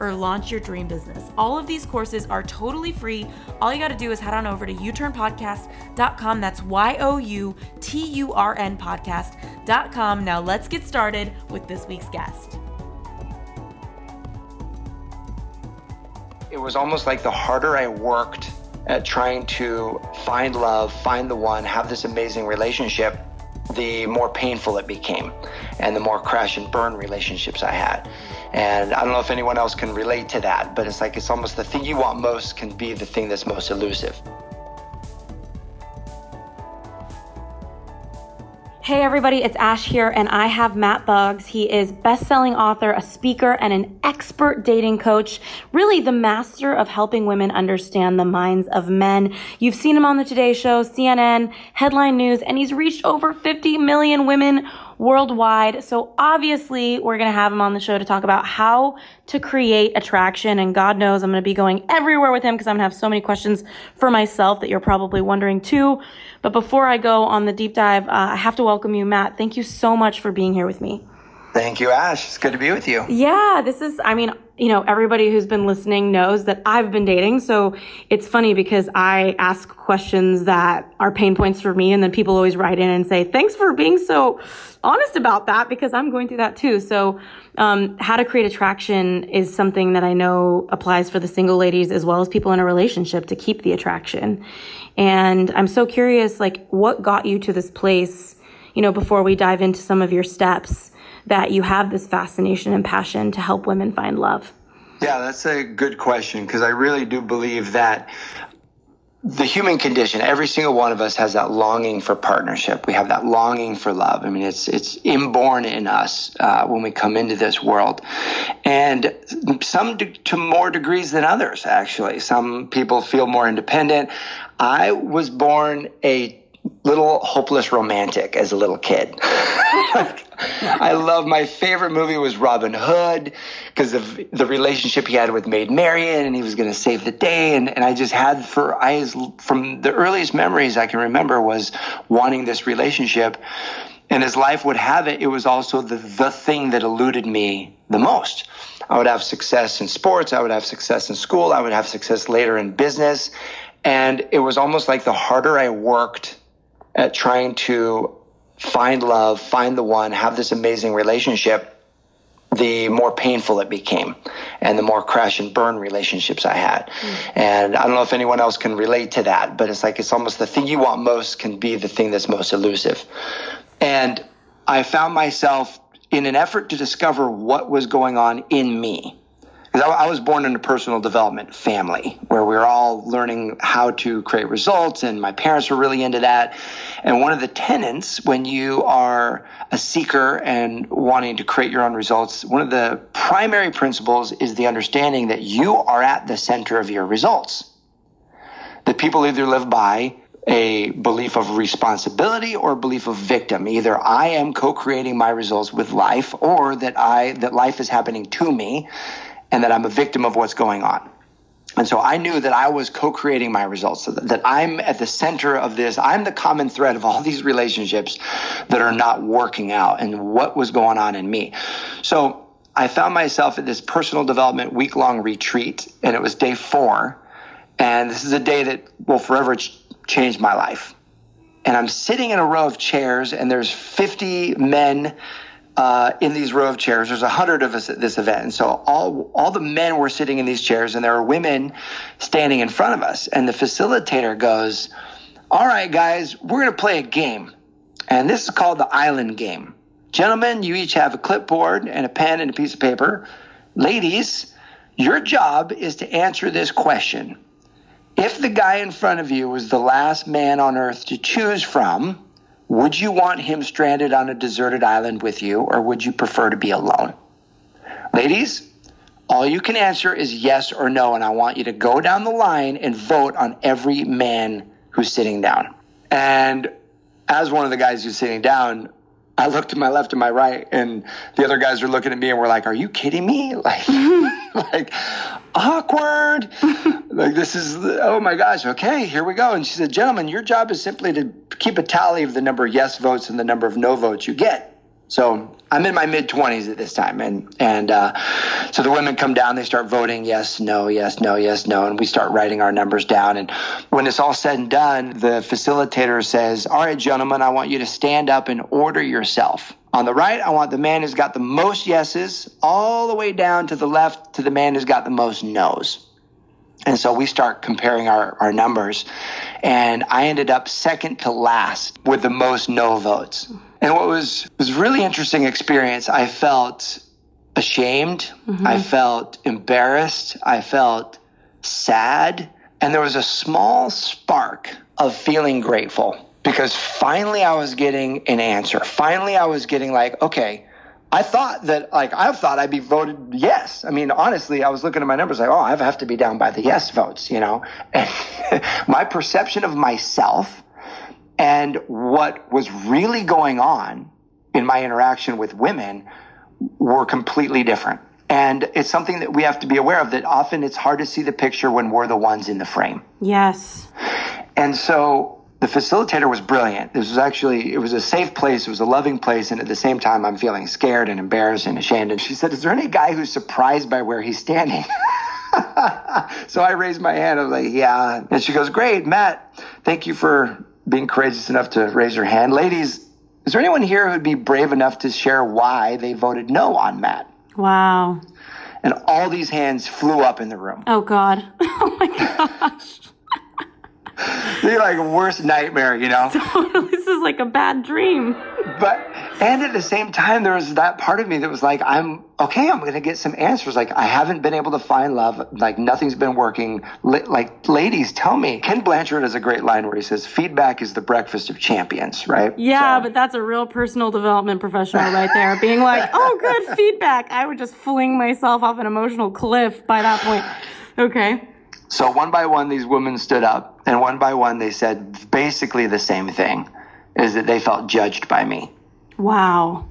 or launch your dream business. All of these courses are totally free. All you got to do is head on over to uturnpodcast.com. That's Y O U T U R N podcast.com. Now let's get started with this week's guest. It was almost like the harder I worked at trying to find love, find the one, have this amazing relationship, the more painful it became and the more crash and burn relationships I had. And I don't know if anyone else can relate to that, but it's like it's almost the thing you want most can be the thing that's most elusive. Hey everybody, it's Ash here and I have Matt Boggs. He is best-selling author, a speaker, and an expert dating coach, really the master of helping women understand the minds of men. You've seen him on the Today Show, CNN, Headline News, and he's reached over 50 million women worldwide. So obviously, we're going to have him on the show to talk about how to create attraction. And God knows I'm going to be going everywhere with him because I'm going to have so many questions for myself that you're probably wondering too. But before I go on the deep dive, uh, I have to welcome you, Matt. Thank you so much for being here with me. Thank you, Ash. It's good to be with you. Yeah, this is, I mean, you know, everybody who's been listening knows that I've been dating. So it's funny because I ask questions that are pain points for me. And then people always write in and say, thanks for being so honest about that because I'm going through that too. So, um, how to create attraction is something that I know applies for the single ladies as well as people in a relationship to keep the attraction. And I'm so curious, like, what got you to this place, you know, before we dive into some of your steps? that you have this fascination and passion to help women find love? Yeah, that's a good question because I really do believe that the human condition, every single one of us has that longing for partnership. We have that longing for love. I mean, it's it's inborn in us uh, when we come into this world, and some to more degrees than others. Actually, some people feel more independent. I was born a little hopeless romantic as a little kid. I love my favorite movie was Robin Hood because of the relationship he had with Maid Marian and he was going to save the day and, and I just had for I from the earliest memories I can remember was wanting this relationship and as life would have it it was also the the thing that eluded me the most. I would have success in sports, I would have success in school, I would have success later in business and it was almost like the harder I worked at trying to find love, find the one, have this amazing relationship, the more painful it became and the more crash and burn relationships I had. Mm. And I don't know if anyone else can relate to that, but it's like it's almost the thing you want most can be the thing that's most elusive. And I found myself in an effort to discover what was going on in me because I, I, was born in a personal development family where we were all learning how to create results, and my parents were really into that. And one of the tenets when you are a seeker and wanting to create your own results, one of the primary principles is the understanding that you are at the center of your results. That people either live by a belief of responsibility or a belief of victim. Either I am co-creating my results with life or that I that life is happening to me and that I'm a victim of what's going on. And so I knew that I was co-creating my results, that I'm at the center of this. I'm the common thread of all these relationships that are not working out and what was going on in me. So I found myself at this personal development week long retreat and it was day four. And this is a day that will forever ch- change my life. And I'm sitting in a row of chairs and there's 50 men uh, in these row of chairs. There's a hundred of us at this event, and so all all the men were sitting in these chairs, and there are women standing in front of us. And the facilitator goes, "All right, guys, we're going to play a game, and this is called the Island Game. Gentlemen, you each have a clipboard and a pen and a piece of paper. Ladies, your job is to answer this question. If the guy in front of you was the last man on earth to choose from, would you want him stranded on a deserted island with you, or would you prefer to be alone? Ladies, all you can answer is yes or no, and I want you to go down the line and vote on every man who's sitting down. And as one of the guys who's sitting down, I looked to my left and my right, and the other guys are looking at me and we're like, "Are you kidding me?" Like, like awkward. like this is oh my gosh. Okay, here we go. And she said, "Gentlemen, your job is simply to keep a tally of the number of yes votes and the number of no votes you get." So I'm in my mid 20s at this time, and and uh, so the women come down, they start voting yes, no, yes, no, yes, no, and we start writing our numbers down. And when it's all said and done, the facilitator says, "All right, gentlemen, I want you to stand up and order yourself." On the right, I want the man who's got the most yeses, all the way down to the left to the man who's got the most no's. And so we start comparing our, our numbers. And I ended up second to last with the most no votes. And what was was really interesting experience, I felt ashamed, mm-hmm. I felt embarrassed, I felt sad, and there was a small spark of feeling grateful because finally I was getting an answer. Finally I was getting like, okay, I thought that like I thought I'd be voted yes. I mean, honestly, I was looking at my numbers like, oh, I have to be down by the yes votes, you know. And my perception of myself and what was really going on in my interaction with women were completely different. And it's something that we have to be aware of that often it's hard to see the picture when we're the ones in the frame. Yes. And so the facilitator was brilliant. This was actually, it was a safe place. It was a loving place. And at the same time, I'm feeling scared and embarrassed and ashamed. And she said, is there any guy who's surprised by where he's standing? so I raised my hand. I was like, yeah. And she goes, great, Matt. Thank you for being courageous enough to raise your hand. Ladies, is there anyone here who'd be brave enough to share why they voted no on Matt? Wow. And all these hands flew up in the room. Oh, God. Oh, my gosh. They're like worst nightmare, you know? this is like a bad dream. But and at the same time, there was that part of me that was like, I'm okay. I'm to get some answers. Like, I haven't been able to find love. Like, nothing's been working. like, ladies, tell me. Ken Blanchard has a great line where he says, feedback is the breakfast of champions, right? Yeah, so. but that's a real personal development professional right there. Being like, oh, good feedback. I would just fling myself off an emotional cliff by that point. Okay. So, one by one, these women stood up, and one by one, they said basically the same thing is that they felt judged by me. Wow.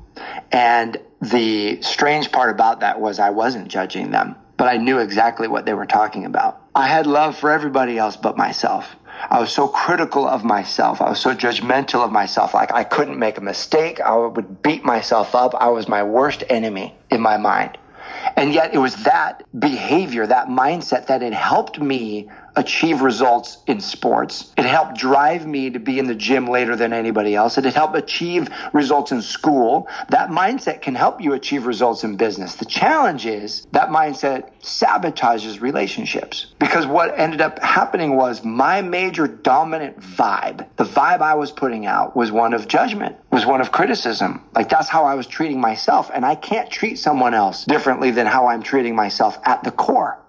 And the strange part about that was I wasn't judging them, but I knew exactly what they were talking about. I had love for everybody else but myself. I was so critical of myself. I was so judgmental of myself. Like I couldn't make a mistake. I would beat myself up. I was my worst enemy in my mind. And yet it was that behavior, that mindset that had helped me achieve results in sports. It helped drive me to be in the gym later than anybody else. It helped achieve results in school. That mindset can help you achieve results in business. The challenge is that mindset sabotages relationships because what ended up happening was my major dominant vibe, the vibe I was putting out was one of judgment, was one of criticism. Like that's how I was treating myself. And I can't treat someone else differently than how I'm treating myself at the core.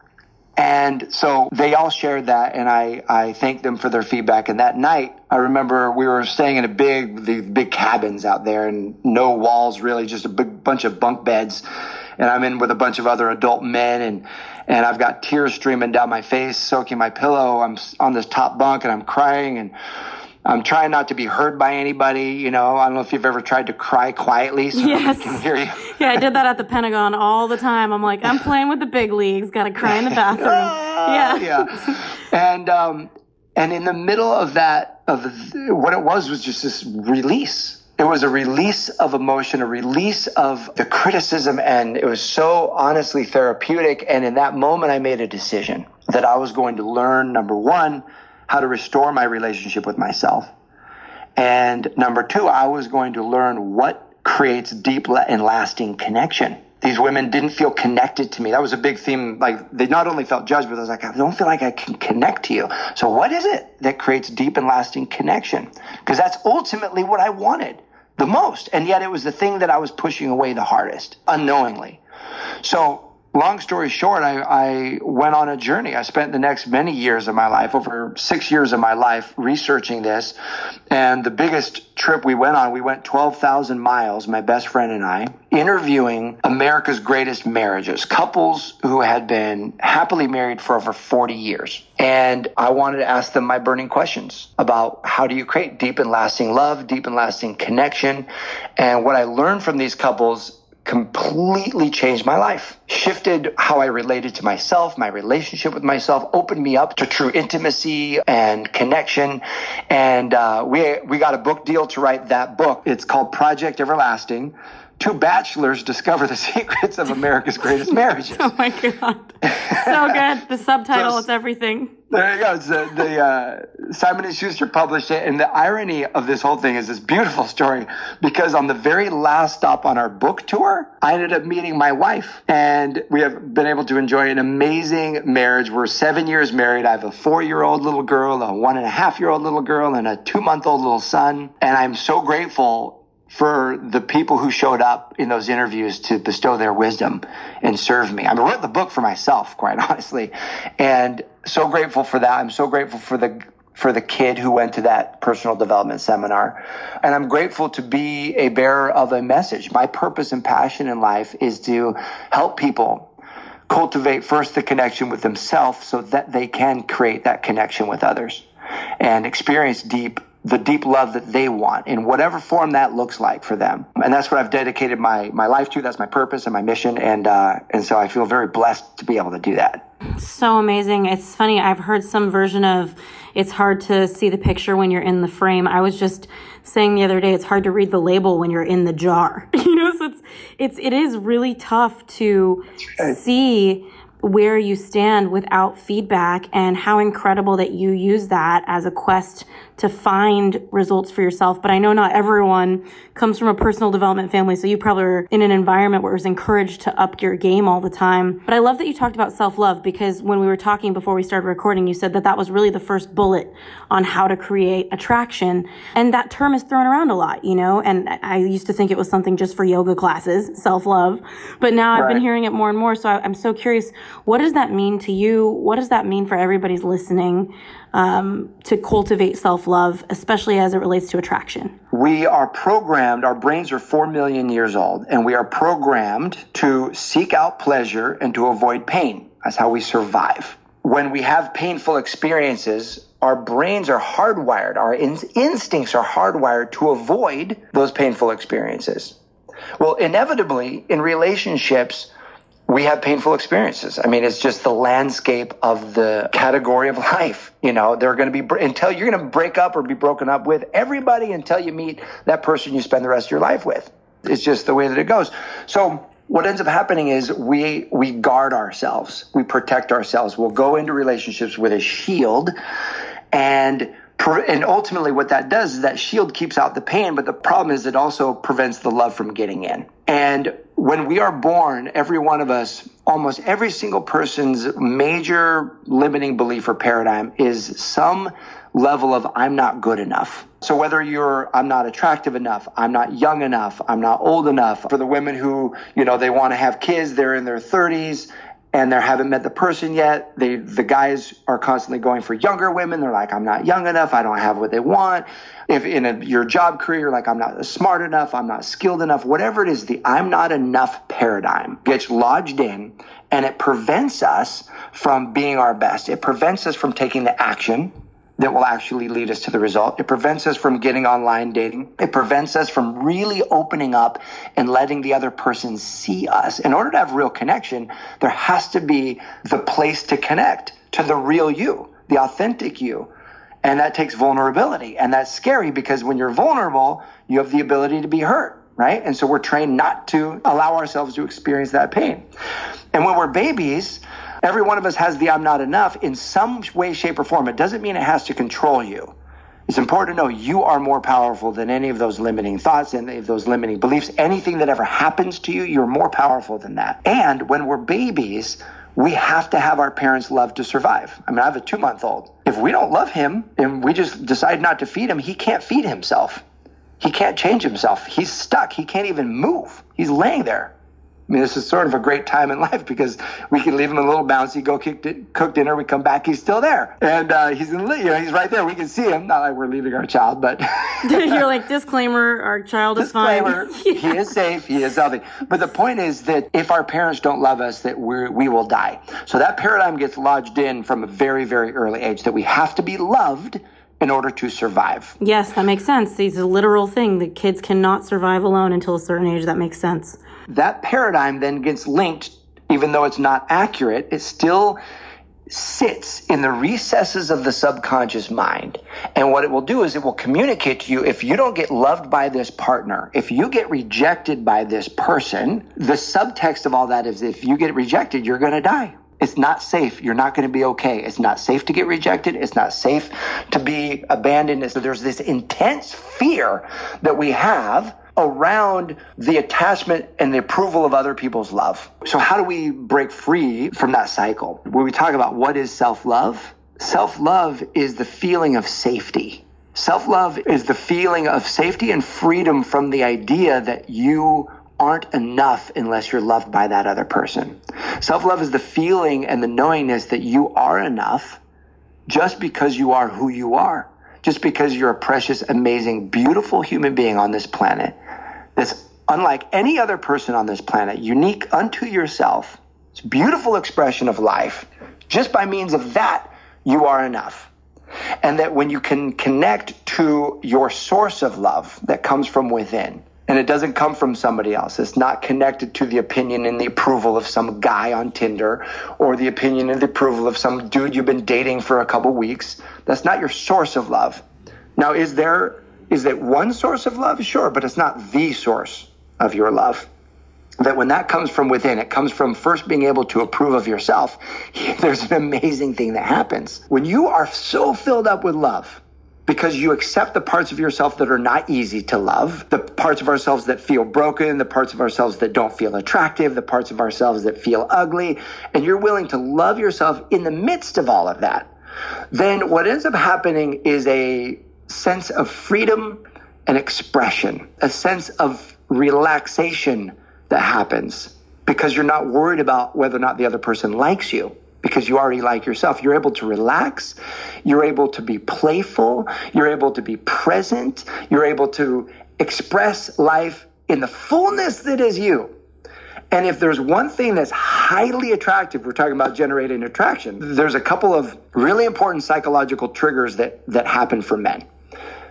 And so they all shared that, and I, I thanked them for their feedback. And that night, I remember we were staying in a big, the big cabins out there, and no walls really, just a big bunch of bunk beds. And I'm in with a bunch of other adult men, and and I've got tears streaming down my face, soaking my pillow. I'm on this top bunk, and I'm crying, and I'm trying not to be heard by anybody. You know, I don't know if you've ever tried to cry quietly so yes. can hear you. yeah, I did that at the Pentagon all the time. I'm like, I'm playing with the big leagues. Got to cry in the bathroom. yeah, yeah. And um, and in the middle of that, of the, what it was was just this release. It was a release of emotion, a release of the criticism, and it was so honestly therapeutic. And in that moment, I made a decision that I was going to learn number one how to restore my relationship with myself. And number two, I was going to learn what creates deep and lasting connection. These women didn't feel connected to me. That was a big theme. Like they not only felt judged, but I was like, I don't feel like I can connect to you. So what is it that creates deep and lasting connection? Because that's ultimately what I wanted the most. And yet it was the thing that I was pushing away the hardest, unknowingly. So long story short, I, I, went on a journey. I spent the next many years of my life, over six years of my life, researching this. And the biggest trip we went on, we went 12,000 miles, my best friend and I, interviewing America's greatest marriages, couples who had been happily married for over 40 years. And I wanted to ask them my burning questions about how do you create deep and lasting love, deep and lasting connection. And what I learned from these couples completely changed my life, shifted how I related to myself, my relationship with myself, opened me up to true intimacy and connection. And uh, we we got a book deal to write that book. It's called Project Everlasting two bachelors discover the secrets of America's greatest marriages. oh my god, so good! The subtitle so, is everything. There you go. The, the uh, Simon and Schuster published it, and the irony of this whole thing is this beautiful story because on the very last stop on our book tour, I ended up meeting my wife, and we have been able to enjoy an amazing marriage. We're seven years married. I have a four-year-old little girl, a one and a half-year-old little girl, and a two-month-old little son, and I'm so grateful for the people who showed up in those interviews to bestow their wisdom and serve me. I mean, I wrote the book for myself, quite honestly, and so grateful for that. I'm so grateful for the for the kid who went to that personal development seminar. And I'm grateful to be a bearer of a message. My purpose and passion in life is to help people cultivate first the connection with themselves so that they can create that connection with others and experience deep the deep love that they want in whatever form that looks like for them. And that's what I've dedicated my, my life to. That's my purpose and my mission. And, uh, and so I feel very blessed to be able to do that. So amazing. It's funny. I've heard some version of it's hard to see the picture when you're in the frame. I was just saying the other day, it's hard to read the label when you're in the jar. you know, so it's, it's, it is really tough to see where you stand without feedback and how incredible that you use that as a quest to find results for yourself. But I know not everyone comes from a personal development family. So you probably are in an environment where it was encouraged to up your game all the time. But I love that you talked about self love because when we were talking before we started recording, you said that that was really the first bullet on how to create attraction. And that term is thrown around a lot, you know? And I used to think it was something just for yoga classes, self love. But now I've been hearing it more and more. So I'm so curious, what does that mean to you? What does that mean for everybody's listening? Um, to cultivate self love, especially as it relates to attraction? We are programmed, our brains are 4 million years old, and we are programmed to seek out pleasure and to avoid pain. That's how we survive. When we have painful experiences, our brains are hardwired, our in- instincts are hardwired to avoid those painful experiences. Well, inevitably, in relationships, we have painful experiences. I mean, it's just the landscape of the category of life. You know, they're going to be until you're going to break up or be broken up with everybody until you meet that person you spend the rest of your life with. It's just the way that it goes. So what ends up happening is we we guard ourselves. We protect ourselves. We'll go into relationships with a shield and and ultimately what that does is that shield keeps out the pain but the problem is it also prevents the love from getting in and when we are born, every one of us, almost every single person's major limiting belief or paradigm is some level of I'm not good enough. So whether you're I'm not attractive enough, I'm not young enough, I'm not old enough. For the women who, you know, they want to have kids, they're in their 30s and they haven't met the person yet. They the guys are constantly going for younger women. They're like I'm not young enough, I don't have what they want if in a, your job career, like I'm not smart enough, I'm not skilled enough, whatever it is, the I'm not enough paradigm gets lodged in and it prevents us from being our best. It prevents us from taking the action that will actually lead us to the result. It prevents us from getting online dating. It prevents us from really opening up and letting the other person see us. In order to have real connection, there has to be the place to connect to the real you, the authentic you. And that takes vulnerability. And that's scary because when you're vulnerable, you have the ability to be hurt, right? And so we're trained not to allow ourselves to experience that pain. And when we're babies, every one of us has the I'm not enough in some way, shape, or form. It doesn't mean it has to control you. It's important to know you are more powerful than any of those limiting thoughts, any of those limiting beliefs. Anything that ever happens to you, you're more powerful than that. And when we're babies, we have to have our parents' love to survive. I mean, I have a two month old. If we don't love him and we just decide not to feed him, he can't feed himself. he can't change himself. He's stuck. He can't even move. He's laying there. I mean, this is sort of a great time in life because we can leave him a little bouncy, go cook, cook dinner, we come back, he's still there, and uh, he's in, you know, he's right there. We can see him. Not like we're leaving our child, but you're like disclaimer: our child is disclaimer, fine. he is safe, he is healthy. But the point is that if our parents don't love us, that we we will die. So that paradigm gets lodged in from a very very early age that we have to be loved in order to survive. Yes, that makes sense. It's a literal thing The kids cannot survive alone until a certain age. That makes sense. That paradigm then gets linked, even though it's not accurate, it still sits in the recesses of the subconscious mind. And what it will do is it will communicate to you if you don't get loved by this partner, if you get rejected by this person, the subtext of all that is if you get rejected, you're going to die. It's not safe. You're not going to be okay. It's not safe to get rejected. It's not safe to be abandoned. So there's this intense fear that we have around the attachment and the approval of other people's love. So how do we break free from that cycle? When we talk about what is self-love, self-love is the feeling of safety. Self-love is the feeling of safety and freedom from the idea that you aren't enough unless you're loved by that other person. Self love is the feeling and the knowingness that you are enough just because you are who you are, just because you're a precious, amazing, beautiful human being on this planet that's unlike any other person on this planet, unique unto yourself. It's a beautiful expression of life. Just by means of that, you are enough. And that when you can connect to your source of love that comes from within, and it doesn't come from somebody else. It's not connected to the opinion and the approval of some guy on Tinder or the opinion and the approval of some dude you've been dating for a couple weeks. That's not your source of love. Now, is there is it one source of love? Sure, but it's not the source of your love. That when that comes from within, it comes from first being able to approve of yourself. There's an amazing thing that happens. When you are so filled up with love, because you accept the parts of yourself that are not easy to love, the parts of ourselves that feel broken, the parts of ourselves that don't feel attractive, the parts of ourselves that feel ugly, and you're willing to love yourself in the midst of all of that, then what ends up happening is a sense of freedom and expression, a sense of relaxation that happens because you're not worried about whether or not the other person likes you because you already like yourself. You're able to relax. You're able to be playful. You're able to be present. You're able to express life in the fullness that is you. And if there's one thing that's highly attractive, we're talking about generating attraction, there's a couple of really important psychological triggers that, that happen for men.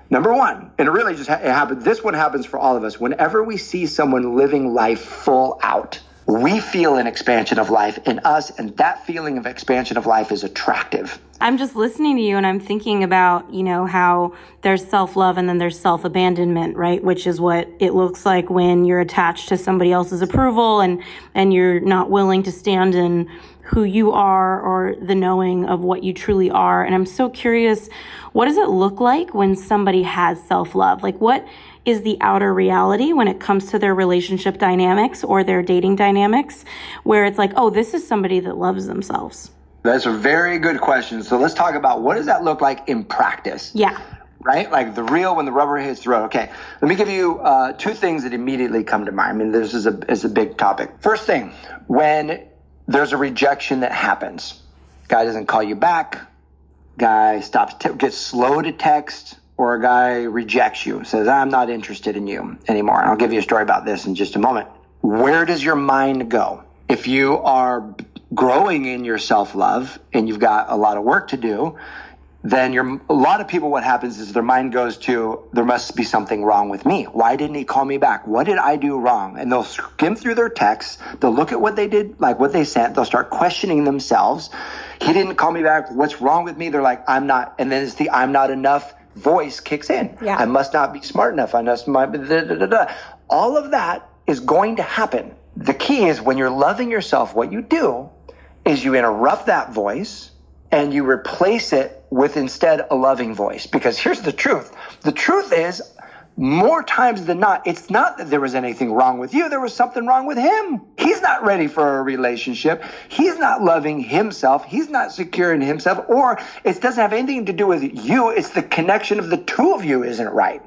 Number one, and it really just ha- it happens, this one happens for all of us. Whenever we see someone living life full out, we feel an expansion of life in us, and that feeling of expansion of life is attractive. I'm just listening to you and I'm thinking about, you know, how there's self love and then there's self abandonment, right? Which is what it looks like when you're attached to somebody else's approval and, and you're not willing to stand in who you are or the knowing of what you truly are. And I'm so curious, what does it look like when somebody has self love? Like, what is the outer reality when it comes to their relationship dynamics or their dating dynamics, where it's like, oh, this is somebody that loves themselves? That's a very good question. So let's talk about what does that look like in practice? Yeah. Right? Like the real when the rubber hits the road. Okay. Let me give you uh, two things that immediately come to mind. I mean, this is a, is a big topic. First thing, when there's a rejection that happens, guy doesn't call you back, guy stops, t- gets slow to text, or a guy rejects you, says, I'm not interested in you anymore. And I'll give you a story about this in just a moment. Where does your mind go? If you are growing in your self love and you've got a lot of work to do, then you're, a lot of people, what happens is their mind goes to, there must be something wrong with me. Why didn't he call me back? What did I do wrong? And they'll skim through their texts. They'll look at what they did, like what they sent. They'll start questioning themselves. He didn't call me back. What's wrong with me? They're like, I'm not. And then it's the I'm not enough voice kicks in. Yeah. I must not be smart enough. I must not. Da, da, da, All of that is going to happen. The key is when you're loving yourself, what you do is you interrupt that voice and you replace it with instead a loving voice. Because here's the truth. The truth is more times than not, it's not that there was anything wrong with you. There was something wrong with him. He's not ready for a relationship. He's not loving himself. He's not secure in himself. Or it doesn't have anything to do with you. It's the connection of the two of you isn't right.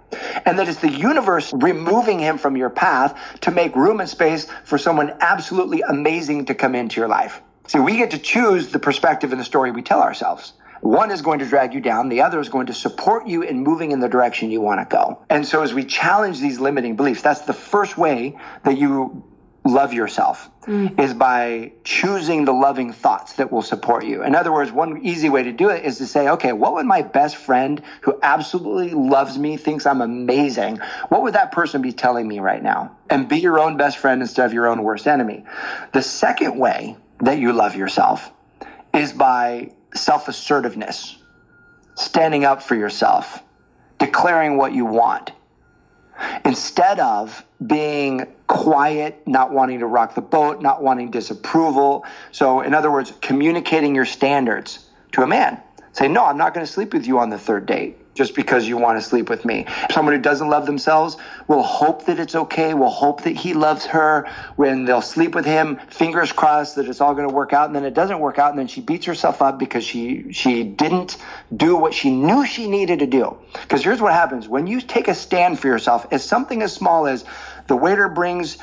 And that it's the universe removing him from your path to make room and space for someone absolutely amazing to come into your life. See, we get to choose the perspective and the story we tell ourselves. One is going to drag you down. The other is going to support you in moving in the direction you want to go. And so as we challenge these limiting beliefs, that's the first way that you love yourself mm. is by choosing the loving thoughts that will support you. In other words, one easy way to do it is to say, okay, what would my best friend who absolutely loves me, thinks I'm amazing, what would that person be telling me right now? And be your own best friend instead of your own worst enemy. The second way that you love yourself is by self assertiveness, standing up for yourself, declaring what you want, instead of being quiet, not wanting to rock the boat, not wanting disapproval. So, in other words, communicating your standards to a man. Say, no, I'm not going to sleep with you on the third date just because you want to sleep with me. Someone who doesn't love themselves will hope that it's okay, will hope that he loves her when they'll sleep with him, fingers crossed that it's all going to work out and then it doesn't work out and then she beats herself up because she she didn't do what she knew she needed to do. Because here's what happens when you take a stand for yourself, it's something as small as the waiter brings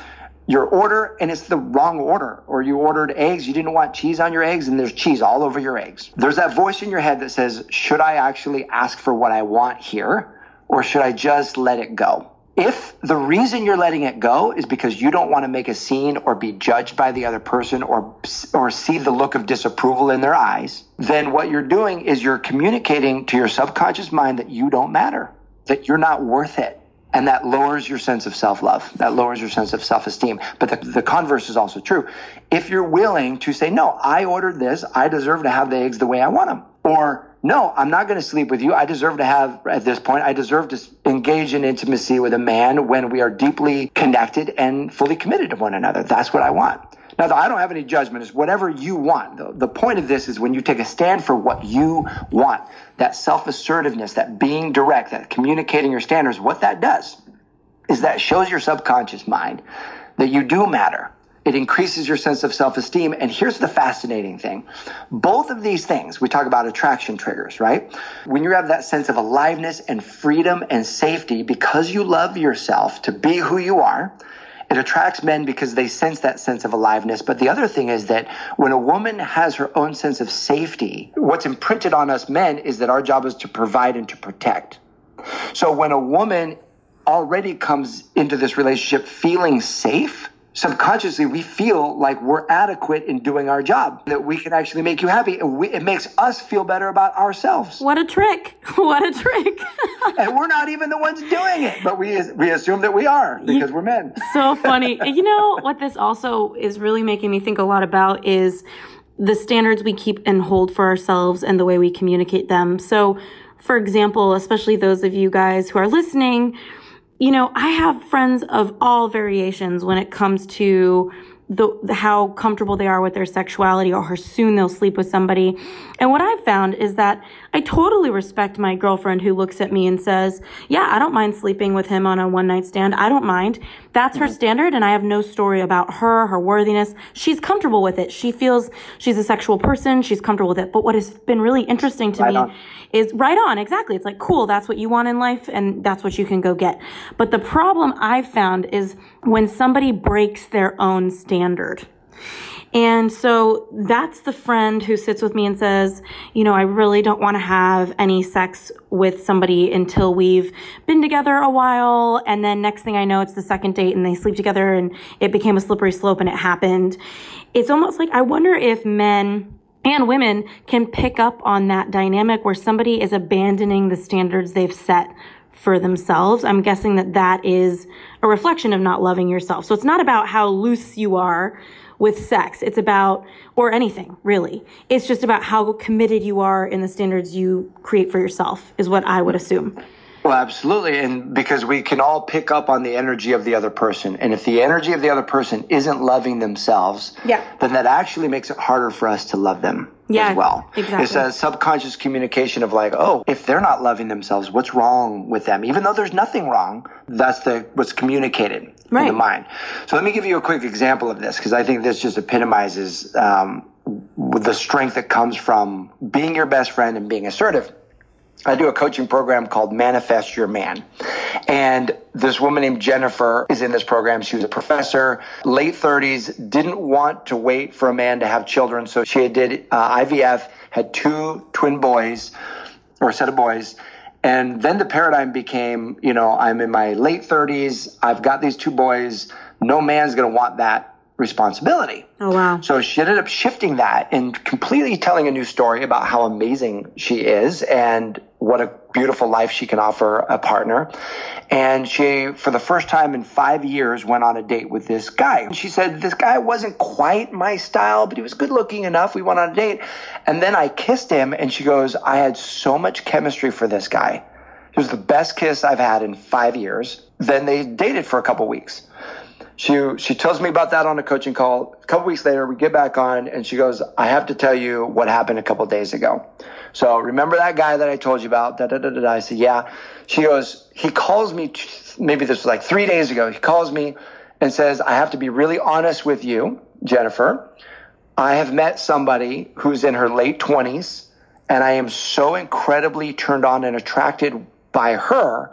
your order and it's the wrong order or you ordered eggs you didn't want cheese on your eggs and there's cheese all over your eggs. There's that voice in your head that says should i actually ask for what i want here or should i just let it go? If the reason you're letting it go is because you don't want to make a scene or be judged by the other person or or see the look of disapproval in their eyes then what you're doing is you're communicating to your subconscious mind that you don't matter that you're not worth it and that lowers your sense of self-love. That lowers your sense of self-esteem. But the, the converse is also true. If you're willing to say no i ordered this. I deserve to have the eggs the way i want them or no i'm not going to sleep with you i deserve to have at this point i deserve to engage in intimacy with a man when we are deeply connected and fully committed to one another that's what i want now, I don't have any judgment. It's whatever you want. The, point of this is when you take a stand for what you want, that self assertiveness, that being direct, that communicating your standards, what that does is that shows your subconscious mind that you do matter. It increases your sense of self esteem. And here's the fascinating thing both of these things, we talk about attraction triggers, right? When you have that sense of aliveness and freedom and safety because you love yourself to be who you are, it attracts men because they sense that sense of aliveness. But the other thing is that when a woman has her own sense of safety, what's imprinted on us men is that our job is to provide and to protect. So when a woman already comes into this relationship feeling safe, subconsciously we feel like we're adequate in doing our job, that we can actually make you happy. We, it makes us feel better about ourselves. What a trick. What a trick. and we're not even the ones doing it, but we, we assume that we are because we're men. so funny. you know what this also is really making me think a lot about is the standards we keep and hold for ourselves and the way we communicate them. So, for example, especially those of you guys who are listening, you know, I have friends of all variations when it comes to the, how comfortable they are with their sexuality or how soon they'll sleep with somebody. And what I've found is that I totally respect my girlfriend who looks at me and says, yeah, I don't mind sleeping with him on a one night stand. I don't mind. That's her mm-hmm. standard. And I have no story about her, her worthiness. She's comfortable with it. She feels she's a sexual person. She's comfortable with it. But what has been really interesting to right me on is right on. Exactly. It's like, cool. That's what you want in life and that's what you can go get. But the problem I've found is when somebody breaks their own standard. And so that's the friend who sits with me and says, you know, I really don't want to have any sex with somebody until we've been together a while. And then next thing I know, it's the second date and they sleep together and it became a slippery slope and it happened. It's almost like I wonder if men and women can pick up on that dynamic where somebody is abandoning the standards they've set for themselves. I'm guessing that that is a reflection of not loving yourself. So it's not about how loose you are with sex. It's about, or anything really. It's just about how committed you are in the standards you create for yourself, is what I would assume. Well, absolutely. And because we can all pick up on the energy of the other person. And if the energy of the other person isn't loving themselves, yeah. then that actually makes it harder for us to love them. Yeah, as well. Exactly. It's a subconscious communication of like, oh, if they're not loving themselves, what's wrong with them? Even though there's nothing wrong, that's the what's communicated right. in the mind. So let me give you a quick example of this because I think this just epitomizes um, the strength that comes from being your best friend and being assertive. I do a coaching program called Manifest Your Man. And this woman named Jennifer is in this program. She was a professor, late 30s, didn't want to wait for a man to have children. So she did uh, IVF, had two twin boys or a set of boys. And then the paradigm became, you know, I'm in my late 30s. I've got these two boys. No man's going to want that responsibility. Oh, wow. So she ended up shifting that and completely telling a new story about how amazing she is and what a beautiful life she can offer a partner. And she, for the first time in five years, went on a date with this guy. And she said, This guy wasn't quite my style, but he was good looking enough. We went on a date. And then I kissed him, and she goes, I had so much chemistry for this guy. It was the best kiss I've had in five years. Then they dated for a couple weeks she she tells me about that on a coaching call. A couple weeks later, we get back on, and she goes, "I have to tell you what happened a couple days ago." So remember that guy that I told you about? Da, da, da, da, da. I said, "Yeah." She goes, "He calls me. Maybe this was like three days ago. He calls me and says, "I have to be really honest with you, Jennifer. I have met somebody who's in her late twenties, and I am so incredibly turned on and attracted by her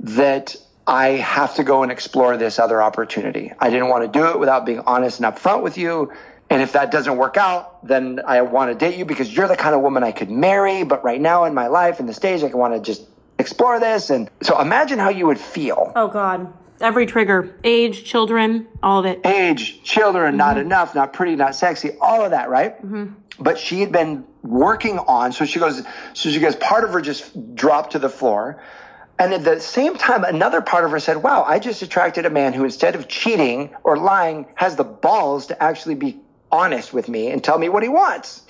that." I have to go and explore this other opportunity. I didn't want to do it without being honest and upfront with you. And if that doesn't work out, then I want to date you because you're the kind of woman I could marry. But right now in my life, in the stage, I want to just explore this. And so imagine how you would feel. Oh, God. Every trigger age, children, all of it. Age, children, mm-hmm. not enough, not pretty, not sexy, all of that, right? Mm-hmm. But she had been working on, so she goes, so she goes, part of her just dropped to the floor. And at the same time, another part of her said, Wow, I just attracted a man who, instead of cheating or lying, has the balls to actually be honest with me and tell me what he wants.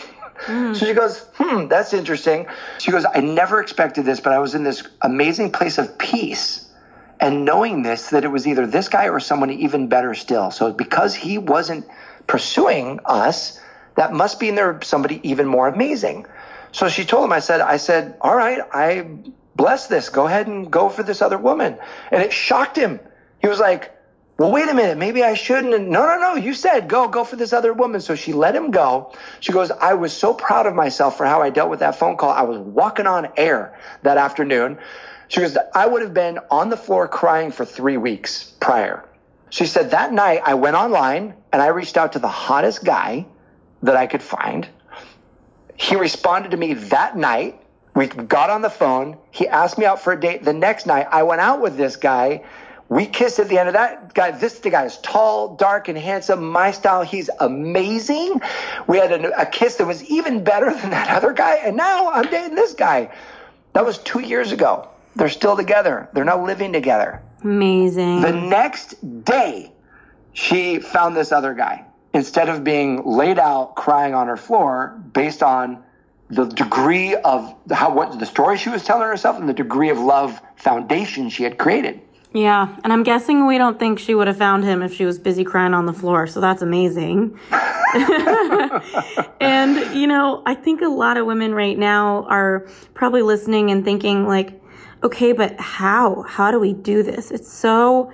Mm. So she goes, Hmm, that's interesting. She goes, I never expected this, but I was in this amazing place of peace. And knowing this, that it was either this guy or someone even better still. So because he wasn't pursuing us, that must be in there somebody even more amazing. So she told him, I said, I said, all right, I bless this. Go ahead and go for this other woman. And it shocked him. He was like, well, wait a minute. Maybe I shouldn't. And no, no, no. You said go, go for this other woman. So she let him go. She goes, I was so proud of myself for how I dealt with that phone call. I was walking on air that afternoon. She goes, I would have been on the floor crying for three weeks prior. She said, that night I went online and I reached out to the hottest guy that I could find. He responded to me that night we got on the phone. He asked me out for a date. The next night, I went out with this guy. We kissed at the end of that guy. This the guy is tall, dark, and handsome. My style. He's amazing. We had a, a kiss that was even better than that other guy. And now I'm dating this guy. That was two years ago. They're still together. They're now living together. Amazing. The next day, she found this other guy. Instead of being laid out crying on her floor based on the degree of how what the story she was telling herself and the degree of love foundation she had created. Yeah, and I'm guessing we don't think she would have found him if she was busy crying on the floor. So that's amazing. and you know, I think a lot of women right now are probably listening and thinking like, okay, but how? How do we do this? It's so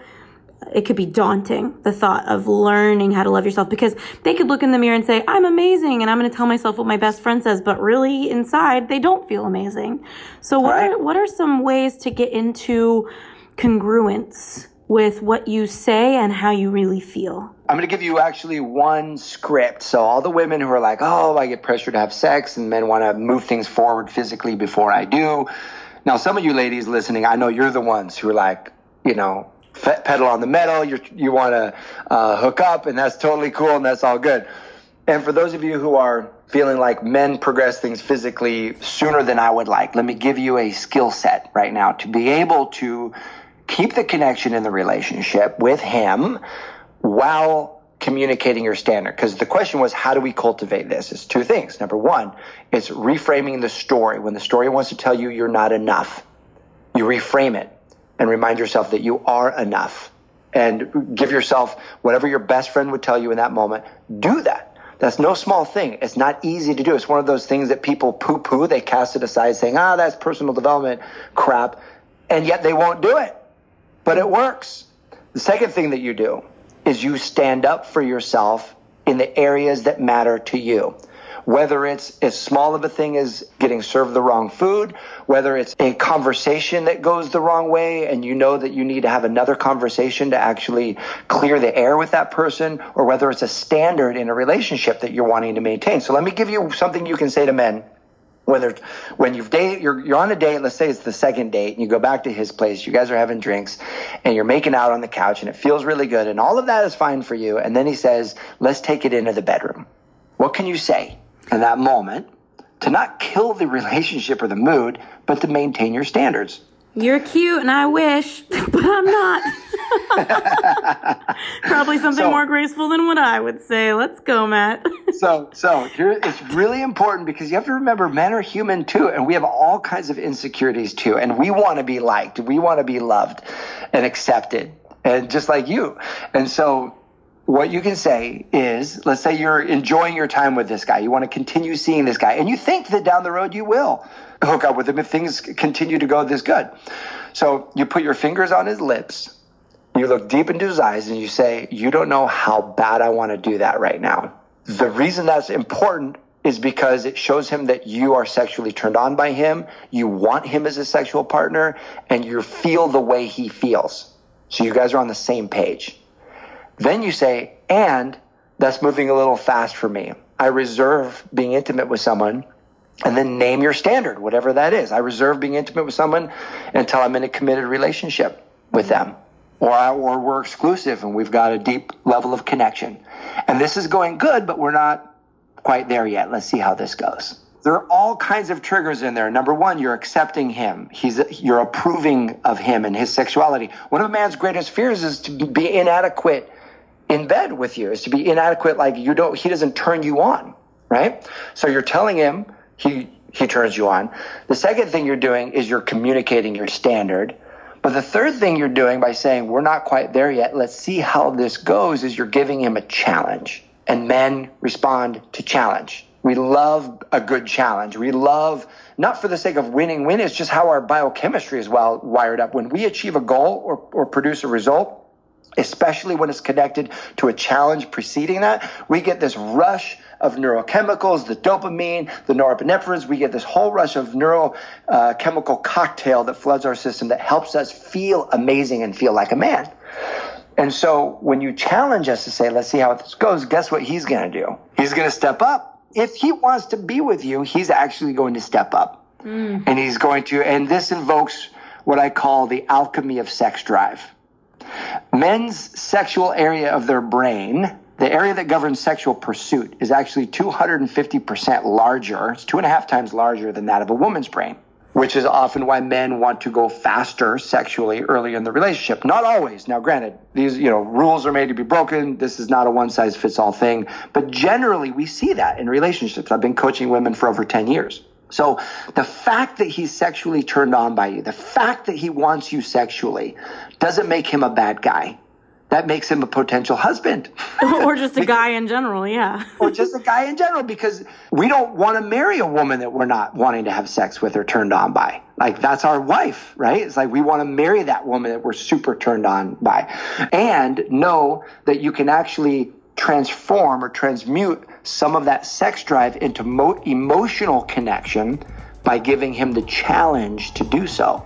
it could be daunting the thought of learning how to love yourself because they could look in the mirror and say i'm amazing and i'm going to tell myself what my best friend says but really inside they don't feel amazing. So what are what are some ways to get into congruence with what you say and how you really feel? I'm going to give you actually one script. So all the women who are like oh i get pressure to have sex and men want to move things forward physically before i do. Now some of you ladies listening i know you're the ones who are like you know pedal on the metal. you you want to uh, hook up, and that's totally cool, and that's all good. And for those of you who are feeling like men progress things physically sooner than I would like, let me give you a skill set right now to be able to keep the connection in the relationship with him while communicating your standard. Because the question was, how do we cultivate this? It's two things. Number one, it's reframing the story. When the story wants to tell you you're not enough, you reframe it and remind yourself that you are enough and give yourself whatever your best friend would tell you in that moment. Do that. That's no small thing. It's not easy to do. It's one of those things that people poo poo. They cast it aside saying, ah, that's personal development crap. And yet they won't do it. But it works. The second thing that you do is you stand up for yourself in the areas that matter to you whether it's as small of a thing as getting served the wrong food, whether it's a conversation that goes the wrong way and you know that you need to have another conversation to actually clear the air with that person, or whether it's a standard in a relationship that you're wanting to maintain. So let me give you something you can say to men. Whether when you've dated you're, you're on a date let's say it's the second date and you go back to his place you guys are having drinks and you're making out on the couch and it feels really good and all of that is fine for you and then he says let's take it into the bedroom. What can you say in that moment to not kill the relationship or the mood, but to maintain your standards. You're cute and I wish, but I'm not. Probably something so, more graceful than what I would say. Let's go, Matt. so, so here it's really important because you have to remember men are human too, and we have all kinds of insecurities too, and we want to be liked, we want to be loved and accepted, and just like you. And so what you can say is, let's say you're enjoying your time with this guy. You want to continue seeing this guy, and you think that down the road you will hook up with him if things continue to go this good. So you put your fingers on his lips, you look deep into his eyes, and you say, You don't know how bad I want to do that right now. The reason that's important is because it shows him that you are sexually turned on by him, you want him as a sexual partner, and you feel the way he feels. So you guys are on the same page. Then you say, and that's moving a little fast for me. I reserve being intimate with someone and then name your standard, whatever that is. I reserve being intimate with someone until I'm in a committed relationship with them. Or, I, or we're exclusive and we've got a deep level of connection. And this is going good, but we're not quite there yet. Let's see how this goes. There are all kinds of triggers in there. Number one, you're accepting him. He's you're approving of him and his sexuality. One of a man's greatest fears is to be inadequate in bed with you is to be inadequate like you don't he doesn't turn you on right? So you're telling him he he turns you on. The second thing you're doing is you're communicating your standard. But the third thing you're doing by saying we're not quite there yet. Let's see how this goes is you're giving him a challenge. And men respond to challenge. We love a good challenge. We love not for the sake of winning win it's just how our biochemistry is well wired up. When we achieve a goal or, or produce a result especially when it's connected to a challenge preceding that, we get this rush of neurochemicals, the dopamine, the norepinephrines. We get this whole rush of neurochemical uh, cocktail that floods our system that helps us feel amazing and feel like a man. And so when you challenge us to say, let's see how this goes, guess what he's going to do? He's going to step up. If he wants to be with you, he's actually going to step up. Mm. And he's going to, and this invokes what I call the alchemy of sex drive. Men's sexual area of their brain, the area that governs sexual pursuit, is actually 250% larger. It's two and a half times larger than that of a woman's brain, which is often why men want to go faster sexually early in the relationship. Not always. Now, granted, these, you know, rules are made to be broken. This is not a one size fits all thing, but generally we see that in relationships. I've been coaching women for over 10 years. So the fact that he's sexually turned on by you, the fact that he wants you sexually, doesn't make him a bad guy. That makes him a potential husband. or just a guy in general, yeah. or just a guy in general, because we don't want to marry a woman that we're not wanting to have sex with or turned on by. Like, that's our wife, right? It's like we want to marry that woman that we're super turned on by. And know that you can actually transform or transmute some of that sex drive into mo- emotional connection by giving him the challenge to do so.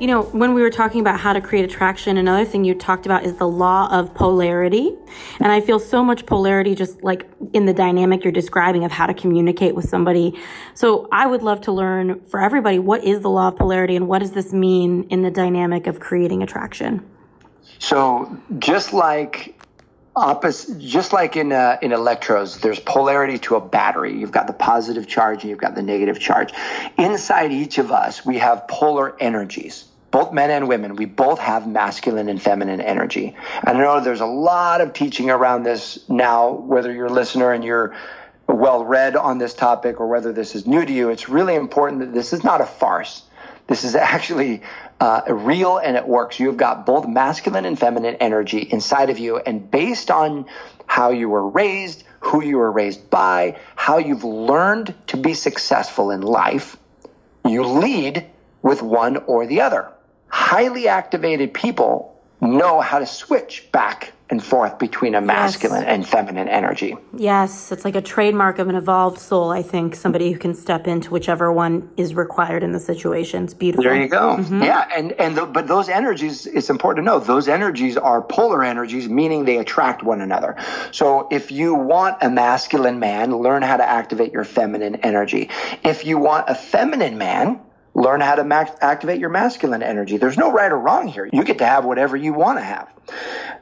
You know, when we were talking about how to create attraction, another thing you talked about is the law of polarity. And I feel so much polarity just like in the dynamic you're describing of how to communicate with somebody. So I would love to learn for everybody what is the law of polarity and what does this mean in the dynamic of creating attraction? So just like opposite, just like in uh, in electrodes, there's polarity to a battery. You've got the positive charge and you've got the negative charge. Inside each of us, we have polar energies. Both men and women, we both have masculine and feminine energy. And I know there's a lot of teaching around this now, whether you're a listener and you're well read on this topic or whether this is new to you. It's really important that this is not a farce. This is actually uh, real and it works. You've got both masculine and feminine energy inside of you. And based on how you were raised, who you were raised by, how you've learned to be successful in life, you lead with one or the other. Highly activated people know how to switch back and forth between a masculine yes. and feminine energy. Yes, it's like a trademark of an evolved soul, I think. Somebody who can step into whichever one is required in the situation. It's beautiful. There you go. Mm-hmm. Yeah, and and the, but those energies it's important to know those energies are polar energies meaning they attract one another. So if you want a masculine man, learn how to activate your feminine energy. If you want a feminine man, learn how to max- activate your masculine energy. There's no right or wrong here. You get to have whatever you want to have.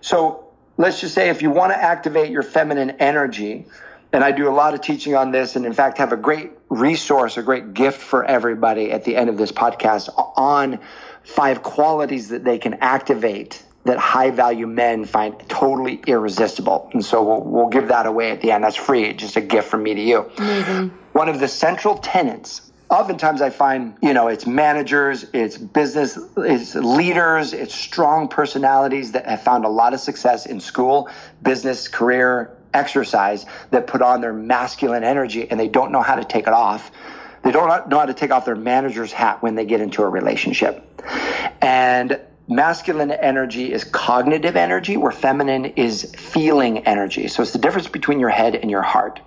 So let's just say if you want to activate your feminine energy, and I do a lot of teaching on this, and in fact, have a great resource, a great gift for everybody at the end of this podcast on five qualities that they can activate that high value men find totally irresistible. And so we'll, we'll give that away at the end. That's free, just a gift from me to you. Amazing. One of the central tenets oftentimes I find, you know, it's managers, it's business, it's leaders, it's strong personalities that have found a lot of success in school, business, career, exercise that put on their masculine energy and they don't know how to take it off. They don't know how to take off their manager's hat when they get into a relationship. And masculine energy is cognitive energy, where feminine is feeling energy. So it's the difference between your head and your heart.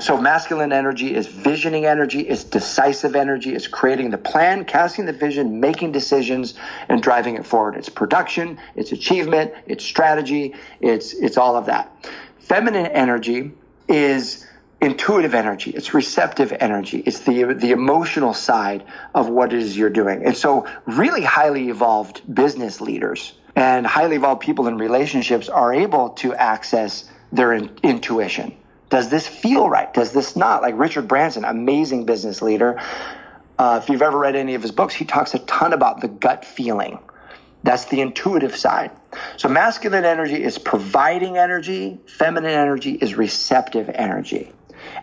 So masculine energy is visioning energy, is decisive energy, is creating the plan, casting the vision, making decisions, and driving it forward. It's production, it's achievement, it's strategy, it's it's all of that. Feminine energy is intuitive energy, it's receptive energy, it's the the emotional side of what it is you're doing. And so really highly evolved business leaders and highly evolved people in relationships are able to access their in, intuition does this feel right? Does this not? Like Richard Branson, amazing business leader. Uh, if you've ever read any of his books, he talks a ton about the gut feeling. That's the intuitive side. So masculine energy is providing energy, feminine energy is receptive energy.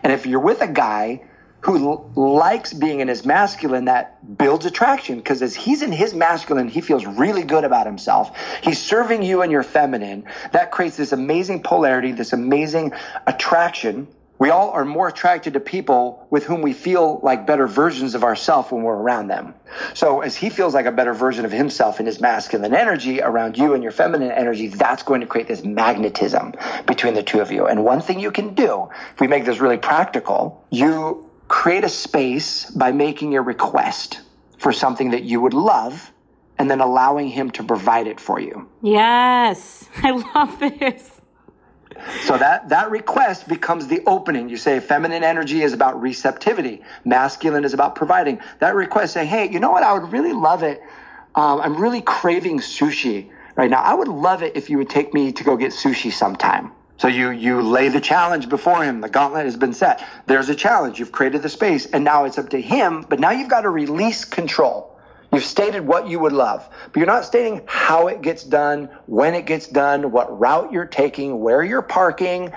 And if you're with a guy who likes being in his masculine that builds attraction because as he's in his masculine he feels really good about himself he's serving you in your feminine that creates this amazing polarity this amazing attraction we all are more attracted to people with whom we feel like better versions of ourselves when we're around them. So as he feels like a better version of himself in his masculine energy around you and your feminine energy, that's going to create this magnetism between the two of you. And one thing you can do, if we make this really practical, you create a space by making a request for something that you would love and then allowing him to provide it for you. Yes, I love this. So that that request becomes the opening. You say feminine energy is about receptivity, masculine is about providing. That request say, "Hey, you know what? I would really love it. Um, I'm really craving sushi right now. I would love it if you would take me to go get sushi sometime." So you you lay the challenge before him. The gauntlet has been set. There's a challenge. You've created the space, and now it's up to him. But now you've got to release control. You've stated what you would love, but you're not stating how it gets done, when it gets done, what route you're taking, where you're parking.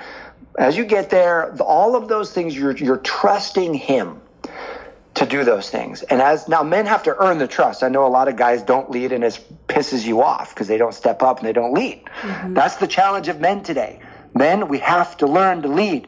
As you get there, all of those things you're you're trusting him to do those things. And as now men have to earn the trust. I know a lot of guys don't lead and it pisses you off because they don't step up and they don't lead. Mm-hmm. That's the challenge of men today. Men, we have to learn to lead.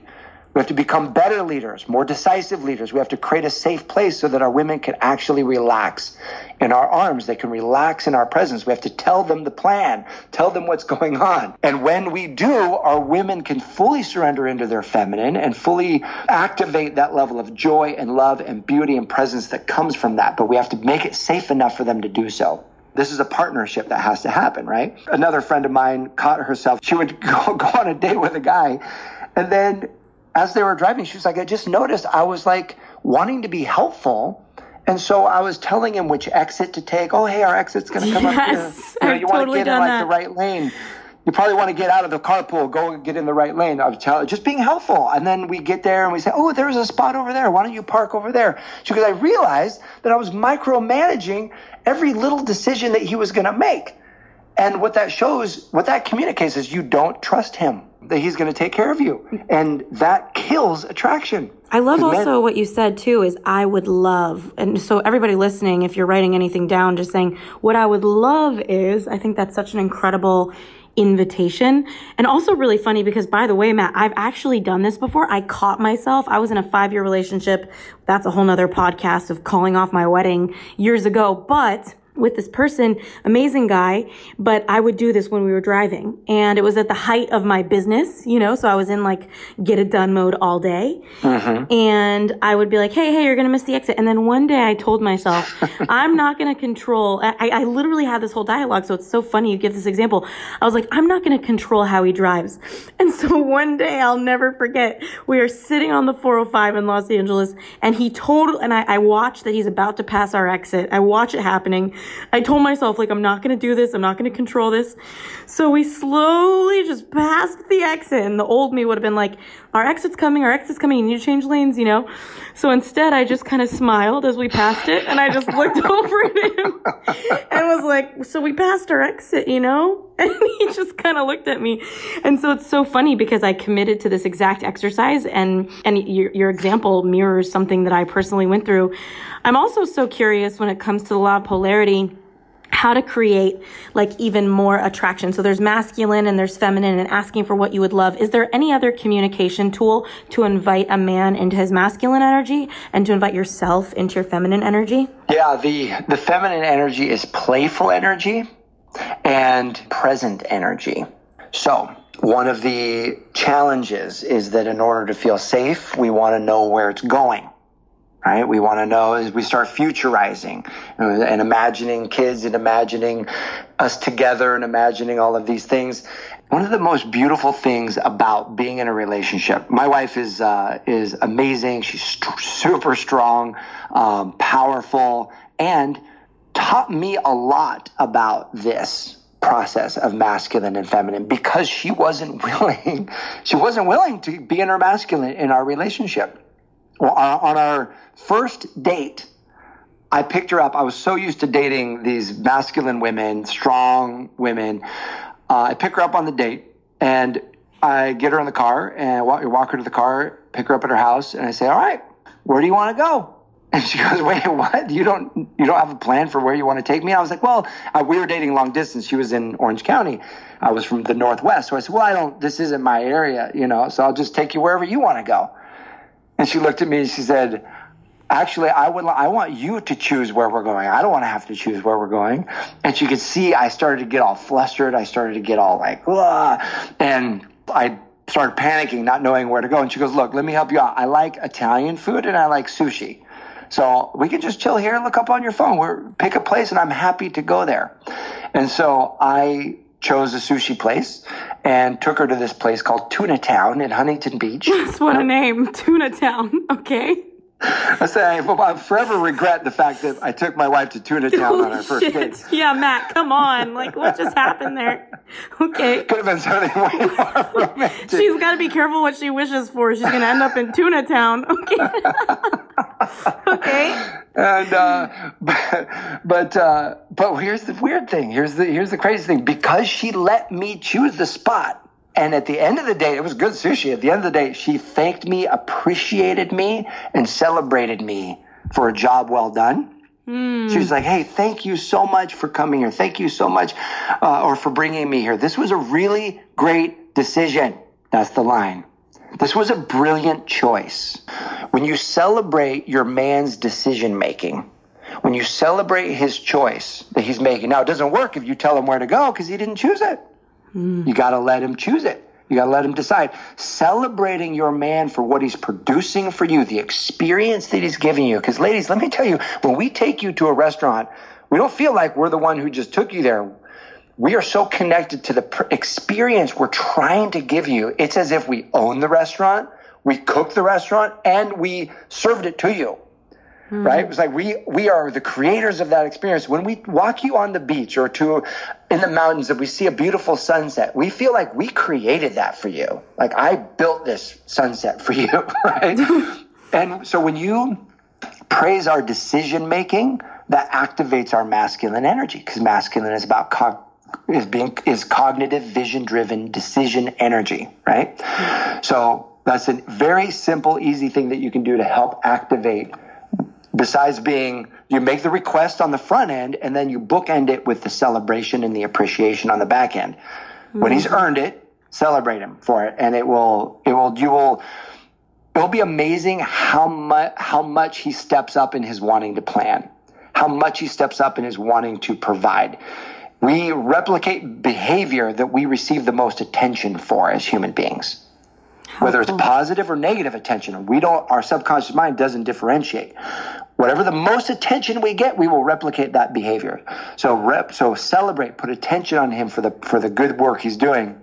We have to become better leaders, more decisive leaders. We have to create a safe place so that our women can actually relax in our arms. They can relax in our presence. We have to tell them the plan, tell them what's going on. And when we do, our women can fully surrender into their feminine and fully activate that level of joy and love and beauty and presence that comes from that. But we have to make it safe enough for them to do so. This is a partnership that has to happen, right? Another friend of mine caught herself. She would go, go on a date with a guy. And then as they were driving, she was like, I just noticed I was like wanting to be helpful And so I was telling him which exit to take. Oh, hey, our exit's going to come Yes, up here. You, know, you want totally to get in like that. the right lane. You probably want to get out of the carpool, go get in the right lane. I was telling, just being helpful. And then we get there and we say, oh, there's a spot over there. Why don't you park over there? Because I realized that I was micromanaging every little decision that he was going to make. And what that shows, what that communicates is you don't trust him, that he's going to take care of you. And that kills attraction. I love men- also what you said too is I would love, and so everybody listening, if you're writing anything down, just saying what I would love is, I think that's such an incredible invitation. And also really funny because by the way matt i've actually done this before. I caught myself. I was in a five year relationship. That's a whole nother podcast of calling off my wedding years ago. But with this person, amazing guy, but I would do this when we were driving. And it was at the height of my business, you know, so I was in like get it done mode all day. Mm-hmm. And I would be like, hey, hey, you're going to miss the exit. And then one day I told myself, I'm not going to control. I, I literally had this whole dialogue. So it's so funny you give this example. I was like, I'm not going to control how he drives. And so one day I'll never forget, we are sitting on the 405 in Los Angeles and he told, and I, I watched that he's about to pass our exit. I watch it happening. I told myself, like, I'm not going to do this. I'm not going to control this. So we slowly just passed the exit. And the old me would have been like, our exit's coming, our exit's coming. You need to change lanes, you know? So instead, I just kind of smiled as we passed it. And I just looked over at him and was like, so we passed our exit, you know? And he just kind of looked at me. And so it's so funny because I committed to this exact exercise and, and your, your example mirrors something that I personally went through. I'm also so curious when it comes to the law of polarity how to create like even more attraction. So there's masculine and there's feminine and asking for what you would love. Is there any other communication tool to invite a man into his masculine energy and to invite yourself into your feminine energy? Yeah, the the feminine energy is playful energy and present energy. So, one of the challenges is that in order to feel safe, we want to know where it's going. Right? We want to know as we start futurizing and imagining kids and imagining us together and imagining all of these things. One of the most beautiful things about being in a relationship, my wife is uh, is amazing. She's st- super strong, um, powerful, and taught me a lot about this process of masculine and feminine because she wasn't willing. She wasn't willing to be in her masculine in our relationship. Well, on on our first date, I picked her up. I was so used to dating these masculine women, strong women. Uh, I pick her up on the date, and I get her in the car and walk, walk her to the car, pick her up at her house, and I say, "All right, where do you want to go?" And she goes, "Wait, what? You don't you don't have a plan for where you want to take me?" I was like, "Well, uh, we were dating long distance. She was in Orange County. I was from the Northwest, so I said, "Well, I don't. This isn't my area, you know. So I'll just take you wherever you want to go." And she looked at me and she said, Actually, I would. I want you to choose where we're going. I don't want to have to choose where we're going. And she could see I started to get all flustered. I started to get all like, and I started panicking, not knowing where to go. And she goes, "Look, let me help you out. I like Italian food and I like sushi, so we can just chill here and look up on your phone. We're pick a place, and I'm happy to go there." And so I chose a sushi place and took her to this place called Tuna Town in Huntington Beach. That's what a name, Tuna Town. Okay. I say, I forever regret the fact that I took my wife to Tuna Town on our first Shit. date. Yeah, Matt, come on. Like, what just happened there? Okay. Could have been something way more romantic. She's got to be careful what she wishes for. She's going to end up in Tuna Town. Okay. okay. and uh, but but uh, but here's the weird thing. Here's the here's the crazy thing. Because she let me choose the spot, and at the end of the day, it was good sushi. At the end of the day, she thanked me, appreciated me, and celebrated me for a job well done. She was like, "Hey, thank you so much for coming here. Thank you so much, uh, or for bringing me here. This was a really great decision." That's the line. This was a brilliant choice. When you celebrate your man's decision making, when you celebrate his choice that he's making, now it doesn't work if you tell him where to go because he didn't choose it. Mm. You got to let him choose it. You got to let him decide. Celebrating your man for what he's producing for you, the experience that he's giving you. Because, ladies, let me tell you, when we take you to a restaurant, we don't feel like we're the one who just took you there. We are so connected to the experience we're trying to give you. It's as if we own the restaurant, we cook the restaurant, and we served it to you. Mm. right? It was like we we are the creators of that experience. When we walk you on the beach or to in the mountains and we see a beautiful sunset, we feel like we created that for you. Like I built this sunset for you, right? and so when you praise our decision making, that activates our masculine energy because masculine is about cog- is being is cognitive vision driven decision energy, right? Mm. So that's a very simple, easy thing that you can do to help activate besides being you make the request on the front end and then you bookend it with the celebration and the appreciation on the back end mm-hmm. when he's mm-hmm. earned it celebrate him for it and it will it will you will it'll be amazing how much how much he steps up in his wanting to plan how much he steps up in his wanting to provide we replicate behavior that we receive the most attention for as human beings whether it's positive or negative attention. We don't, our subconscious mind doesn't differentiate. Whatever the most attention we get, we will replicate that behavior. So rep, so celebrate, put attention on him for the, for the good work he's doing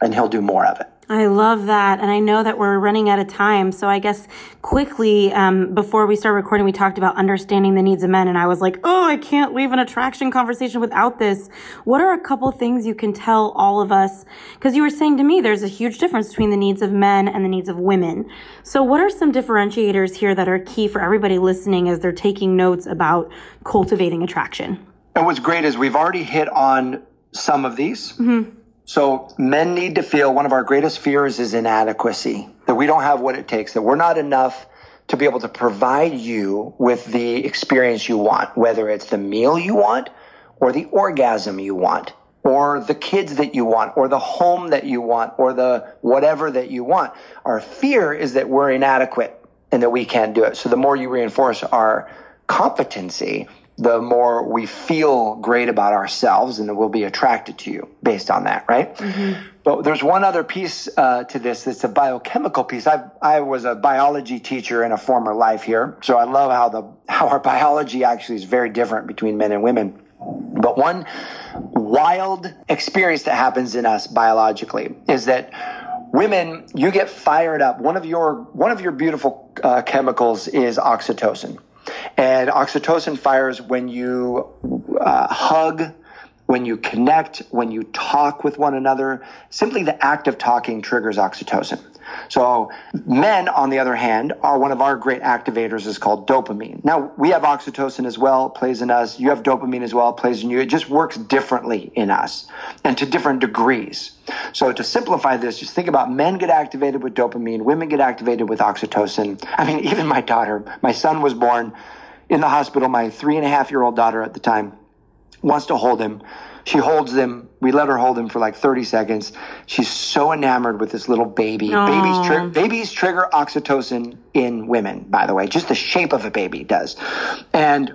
and he'll do more of it. I love that. And I know that we're running out of time. So I guess quickly, um, before we start recording, we talked about understanding the needs of men. And I was like, oh, I can't leave an attraction conversation without this. What are a couple things you can tell all of us? Because you were saying to me, there's a huge difference between the needs of men and the needs of women. So what are some differentiators here that are key for everybody listening as they're taking notes about cultivating attraction? And what's great is we've already hit on some of these. Mm-hmm so men need to feel one of our greatest fears is inadequacy, that we don't have what it takes, that we're not enough to be able to provide you with the experience you want, whether it's the meal you want or the orgasm you want or the kids that you want or the home that you want or the whatever that you want. Our fear is that we're inadequate and that we can't do it. So the more you reinforce our competency, the more we feel great about ourselves and we'll be attracted to you based on that, right? Mm-hmm. But there's one other piece uh, to this that's a biochemical piece. I I was a biology teacher in a former life here, so I love how the how our biology actually is very different between men and women. But one wild experience that happens in us biologically is that women you get fired up one of your one of your beautiful uh, chemicals is oxytocin and oxytocin fires when you uh, hug, when you connect, when you talk with one another. Simply the act of talking triggers oxytocin. So men, on the other hand, are one of our great activators is called dopamine. Now we have oxytocin as well, plays in us. You have dopamine as well, plays in you. It just works differently in us and to different degrees. So to simplify this, just think about men get activated with dopamine, women get activated with oxytocin. I mean, even my daughter, my son was born in the hospital. My three and a half year old daughter at the time wants to hold him. She holds him. We let her hold him for like 30 seconds. She's so enamored with this little baby. Babies, tri- babies trigger oxytocin in women, by the way. Just the shape of a baby does. And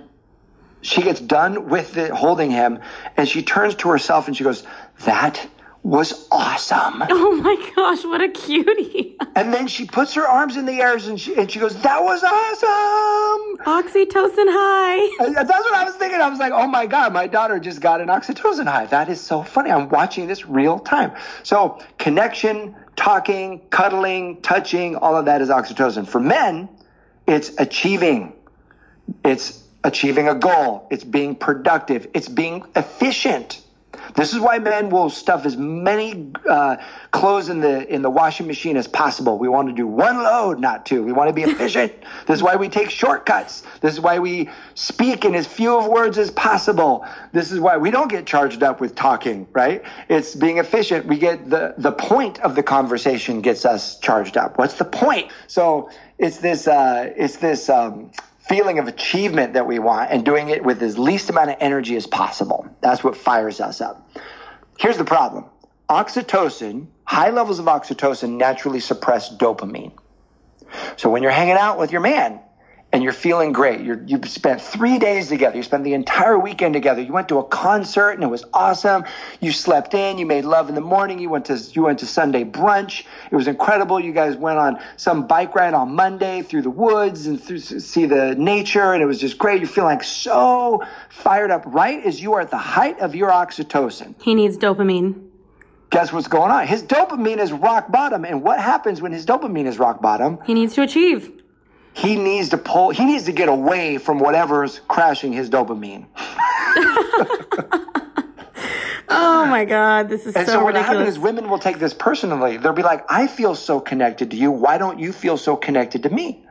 she gets done with the, holding him and she turns to herself and she goes, that was awesome. Oh my gosh, what a cutie. and then she puts her arms in the air and she, and she goes, That was awesome. Oxytocin high. And that's what I was thinking. I was like, Oh my God, my daughter just got an oxytocin high. That is so funny. I'm watching this real time. So, connection, talking, cuddling, touching, all of that is oxytocin. For men, it's achieving. It's achieving a goal. It's being productive. It's being efficient. This is why men will stuff as many uh, clothes in the in the washing machine as possible. We want to do one load, not two. We want to be efficient. this is why we take shortcuts. This is why we speak in as few of words as possible. This is why we don't get charged up with talking. Right? It's being efficient. We get the the point of the conversation gets us charged up. What's the point? So it's this uh, it's this. Um, feeling of achievement that we want and doing it with as least amount of energy as possible. That's what fires us up. Here's the problem. Oxytocin, high levels of oxytocin naturally suppress dopamine. So when you're hanging out with your man, and you're feeling great. you have spent three days together. You spent the entire weekend together. You went to a concert and it was awesome. You slept in. You made love in the morning. You went to you went to Sunday brunch. It was incredible. You guys went on some bike ride on Monday through the woods and through, see the nature, and it was just great. You're feeling like so fired up, right as you are at the height of your oxytocin. He needs dopamine. Guess what's going on? His dopamine is rock bottom, and what happens when his dopamine is rock bottom? He needs to achieve he needs to pull, he needs to get away from whatever's crashing his dopamine. oh my God, this is so and so, so what ridiculous. happens is women will take this personally. They'll be like, I feel so connected to you. Why don't you feel so connected to me?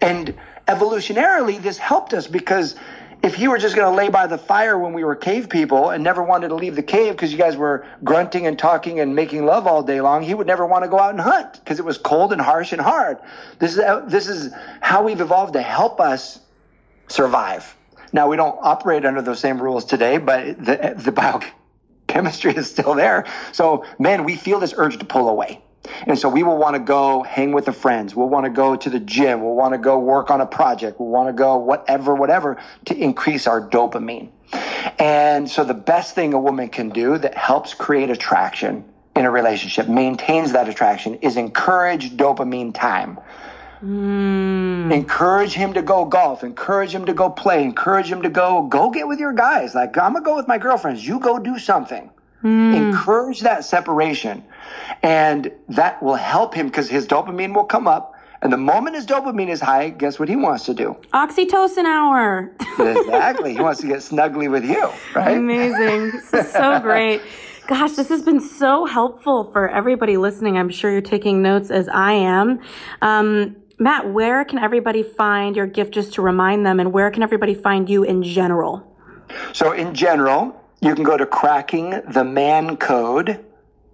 And evolutionarily, this helped us because if you were just going to lay by the fire when we were cave people and never wanted to leave the cave because you guys were grunting and talking and making love all day long, he would never want to go out and hunt because it was cold and harsh and hard. This is this is how we've evolved to help us survive. Now we don't operate under those same rules today, but the the biochemistry is still there. So, man, we feel this urge to pull away. And so we will want to go hang with the friends. We'll want to go to the gym. We'll want to go work on a project. We'll want to go whatever, whatever to increase our dopamine. And so the best thing a woman can do that helps create attraction in a relationship, maintains that attraction, is encourage dopamine time. Mm. Encourage him to go golf. Encourage him to go play. Encourage him to go go get with your guys. Like I'm gonna go with my girlfriends. You go do something. Mm. Encourage that separation. And that will help him because his dopamine will come up. And the moment his dopamine is high, guess what he wants to do? Oxytocin hour. exactly. he wants to get snuggly with you, right? Amazing. This is so great. Gosh, this has been so helpful for everybody listening. I'm sure you're taking notes as I am. Um, Matt, where can everybody find your gift just to remind them, and where can everybody find you in general? So, in general, you can go to crackingthemancode.com.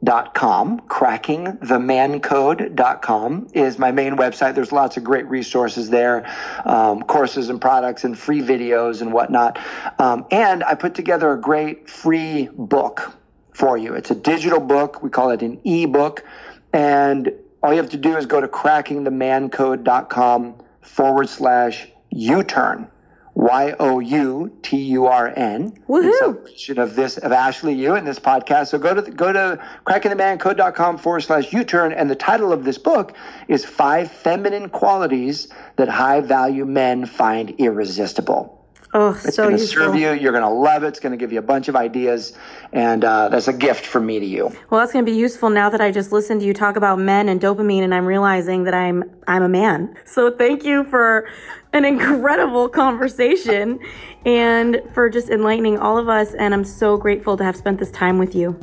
Crackingthemancode.com is my main website. There's lots of great resources there, um, courses and products and free videos and whatnot. Um, and I put together a great free book for you. It's a digital book. We call it an e-book. And all you have to do is go to crackingthemancode.com forward slash U-turn. Y O U T U R N. In celebration of this of Ashley You and this podcast. So go to the, go to crackingthemancode.com forward slash U turn, and the title of this book is Five Feminine Qualities That High Value Men Find Irresistible. Oh, it's so going to serve you. You're going to love it. It's going to give you a bunch of ideas, and uh, that's a gift from me to you. Well, that's going to be useful now that I just listened to you talk about men and dopamine, and I'm realizing that I'm I'm a man. So thank you for an incredible conversation and for just enlightening all of us. And I'm so grateful to have spent this time with you.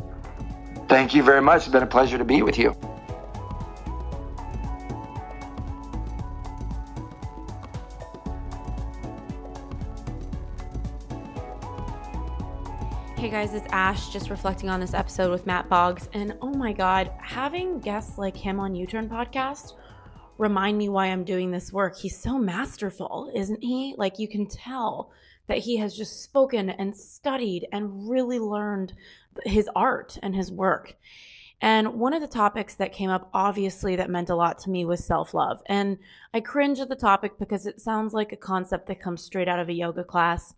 Thank you very much. It's been a pleasure to be with you. Guys, it's Ash just reflecting on this episode with Matt Boggs. And oh my God, having guests like him on U Turn Podcast remind me why I'm doing this work. He's so masterful, isn't he? Like you can tell that he has just spoken and studied and really learned his art and his work. And one of the topics that came up, obviously, that meant a lot to me was self love. And I cringe at the topic because it sounds like a concept that comes straight out of a yoga class.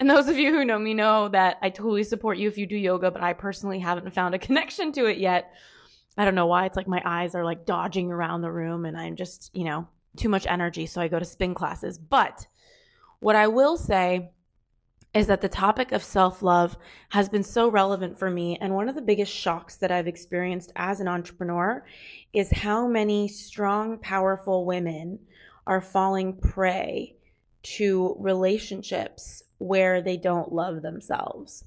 And those of you who know me know that I totally support you if you do yoga, but I personally haven't found a connection to it yet. I don't know why. It's like my eyes are like dodging around the room and I'm just, you know, too much energy. So I go to spin classes. But what I will say is that the topic of self love has been so relevant for me. And one of the biggest shocks that I've experienced as an entrepreneur is how many strong, powerful women are falling prey to relationships where they don't love themselves.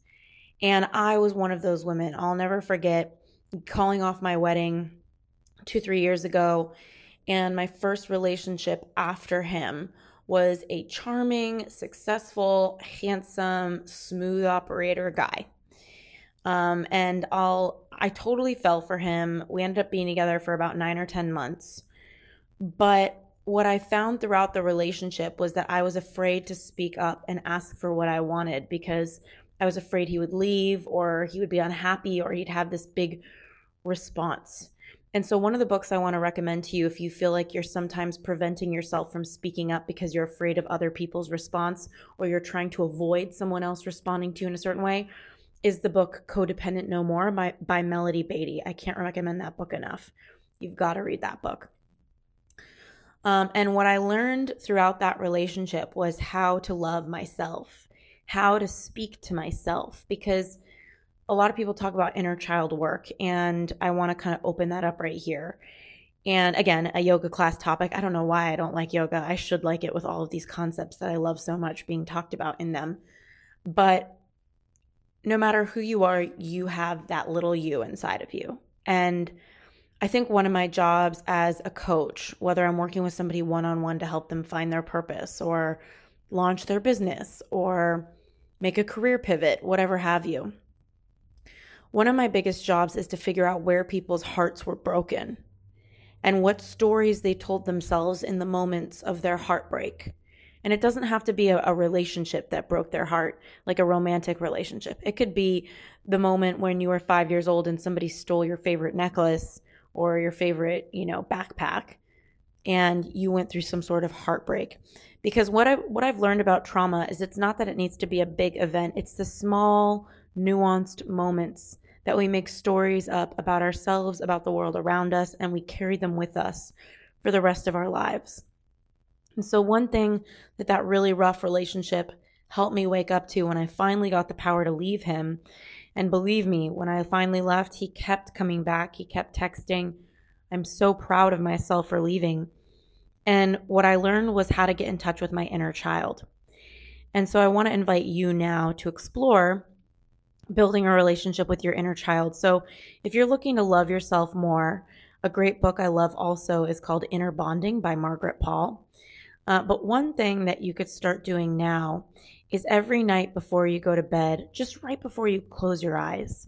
And I was one of those women. I'll never forget calling off my wedding two, three years ago. And my first relationship after him was a charming, successful, handsome, smooth operator guy. Um, and I'll, I totally fell for him. We ended up being together for about nine or 10 months. But what I found throughout the relationship was that I was afraid to speak up and ask for what I wanted because I was afraid he would leave or he would be unhappy or he'd have this big response. And so, one of the books I want to recommend to you if you feel like you're sometimes preventing yourself from speaking up because you're afraid of other people's response or you're trying to avoid someone else responding to you in a certain way is the book Codependent No More by, by Melody Beattie. I can't recommend that book enough. You've got to read that book. Um, and what I learned throughout that relationship was how to love myself, how to speak to myself, because a lot of people talk about inner child work, and I want to kind of open that up right here. And again, a yoga class topic. I don't know why I don't like yoga. I should like it with all of these concepts that I love so much being talked about in them. But no matter who you are, you have that little you inside of you. And I think one of my jobs as a coach, whether I'm working with somebody one on one to help them find their purpose or launch their business or make a career pivot, whatever have you, one of my biggest jobs is to figure out where people's hearts were broken and what stories they told themselves in the moments of their heartbreak. And it doesn't have to be a, a, relationship that broke their heart, like a romantic relationship. It could be the moment when you were five years old and somebody stole your favorite necklace or your favorite, you know, backpack and you went through some sort of heartbreak. Because what I what I've learned about trauma is it's not that it needs to be a big event. It's the small, nuanced moments that we make stories up about ourselves, about the world around us, and we carry them with us for the rest of our lives. And so, one thing that that really rough relationship helped me wake up to when I finally got the power to leave him, and believe me, when I finally left, he kept coming back, he kept texting. I'm so proud of myself for leaving. And what I learned was how to get in touch with my inner child. And so I want to invite you now to explore building a relationship with your inner child. So if you're looking to love yourself more, a great book I love also is called Inner Bonding by Margaret Paul. Uh, but one thing that you could start doing now is every night before you go to bed, just right before you close your eyes,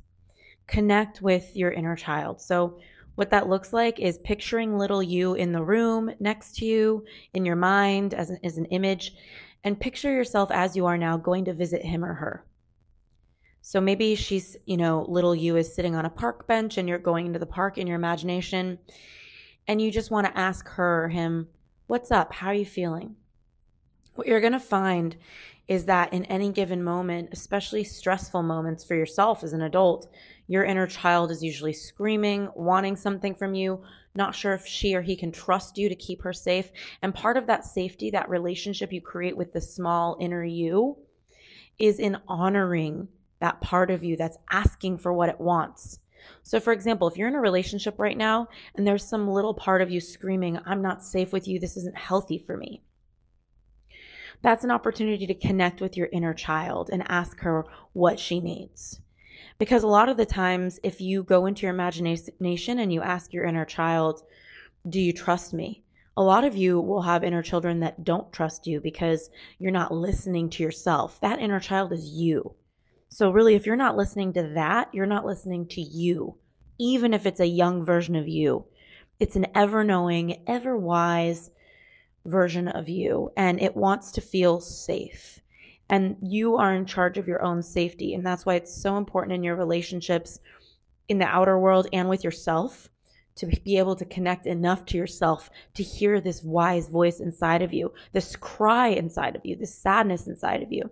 connect with your inner child. So, what that looks like is picturing little you in the room next to you, in your mind as an, as an image, and picture yourself as you are now going to visit him or her. So maybe she's, you know, little you is sitting on a park bench and you're going into the park in your imagination, and you just want to ask her or him, What's up? How are you feeling? What you're going to find is that in any given moment, especially stressful moments for yourself as an adult, your inner child is usually screaming, wanting something from you, not sure if she or he can trust you to keep her safe. And part of that safety, that relationship you create with the small inner you, is in honoring that part of you that's asking for what it wants. So, for example, if you're in a relationship right now and there's some little part of you screaming, I'm not safe with you, this isn't healthy for me, that's an opportunity to connect with your inner child and ask her what she needs. Because a lot of the times, if you go into your imagination and you ask your inner child, Do you trust me? A lot of you will have inner children that don't trust you because you're not listening to yourself. That inner child is you. So, really, if you're not listening to that, you're not listening to you, even if it's a young version of you. It's an ever knowing, ever wise version of you, and it wants to feel safe. And you are in charge of your own safety. And that's why it's so important in your relationships in the outer world and with yourself to be able to connect enough to yourself to hear this wise voice inside of you, this cry inside of you, this sadness inside of you.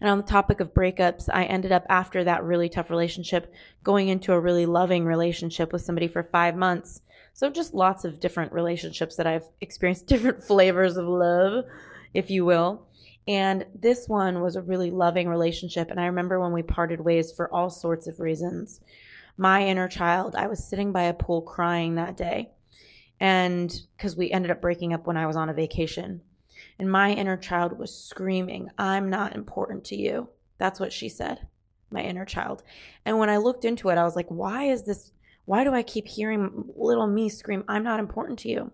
And on the topic of breakups, I ended up after that really tough relationship going into a really loving relationship with somebody for five months. So just lots of different relationships that I've experienced, different flavors of love, if you will. And this one was a really loving relationship. And I remember when we parted ways for all sorts of reasons. My inner child, I was sitting by a pool crying that day. And because we ended up breaking up when I was on a vacation. And my inner child was screaming, I'm not important to you. That's what she said, my inner child. And when I looked into it, I was like, why is this? Why do I keep hearing little me scream, I'm not important to you?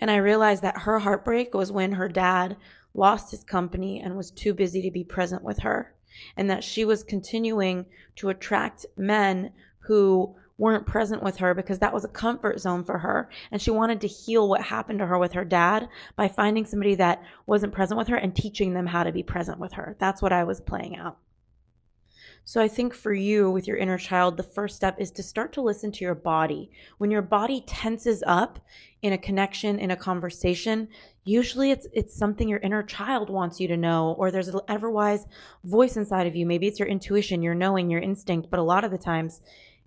And I realized that her heartbreak was when her dad lost his company and was too busy to be present with her. And that she was continuing to attract men who weren't present with her because that was a comfort zone for her. And she wanted to heal what happened to her with her dad by finding somebody that wasn't present with her and teaching them how to be present with her. That's what I was playing out. So I think for you with your inner child, the first step is to start to listen to your body. When your body tenses up in a connection, in a conversation, usually it's it's something your inner child wants you to know, or there's an everwise voice inside of you. Maybe it's your intuition, your knowing, your instinct, but a lot of the times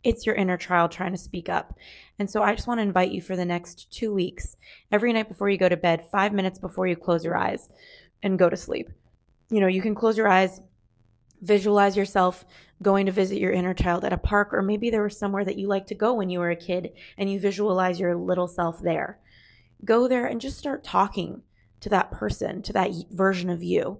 it's your inner child trying to speak up. And so I just want to invite you for the next two weeks, every night before you go to bed, five minutes before you close your eyes and go to sleep. You know, you can close your eyes, Visualize yourself going to visit your inner child at a park, or maybe there was somewhere that you liked to go when you were a kid and you visualize your little self there. Go there and just start talking to that person, to that version of you,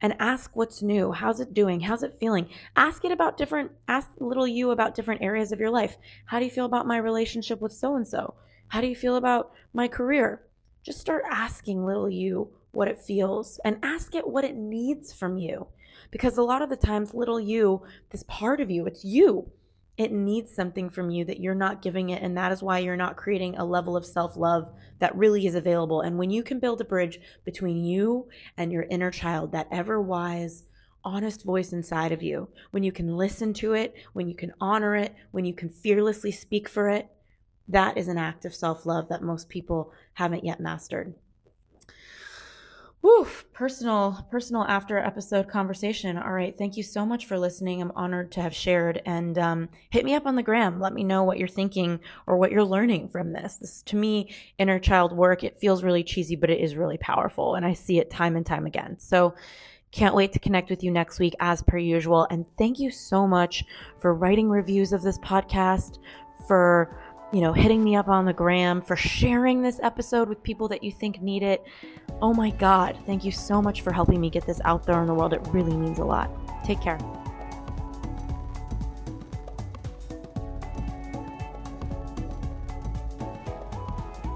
and ask what's new. How's it doing? How's it feeling? Ask it about different, ask little you about different areas of your life. How do you feel about my relationship with so and so? How do you feel about my career? Just start asking little you what it feels and ask it what it needs from you. Because a lot of the times, little you, this part of you, it's you. It needs something from you that you're not giving it. And that is why you're not creating a level of self love that really is available. And when you can build a bridge between you and your inner child, that ever wise, honest voice inside of you, when you can listen to it, when you can honor it, when you can fearlessly speak for it, that is an act of self love that most people haven't yet mastered. Woof, personal, personal after episode conversation. All right. Thank you so much for listening. I'm honored to have shared. And um, hit me up on the gram. Let me know what you're thinking or what you're learning from this. This, to me, inner child work, it feels really cheesy, but it is really powerful. And I see it time and time again. So, can't wait to connect with you next week as per usual. And thank you so much for writing reviews of this podcast, for you know, hitting me up on the gram, for sharing this episode with people that you think need it. Oh my God, thank you so much for helping me get this out there in the world. It really means a lot. Take care.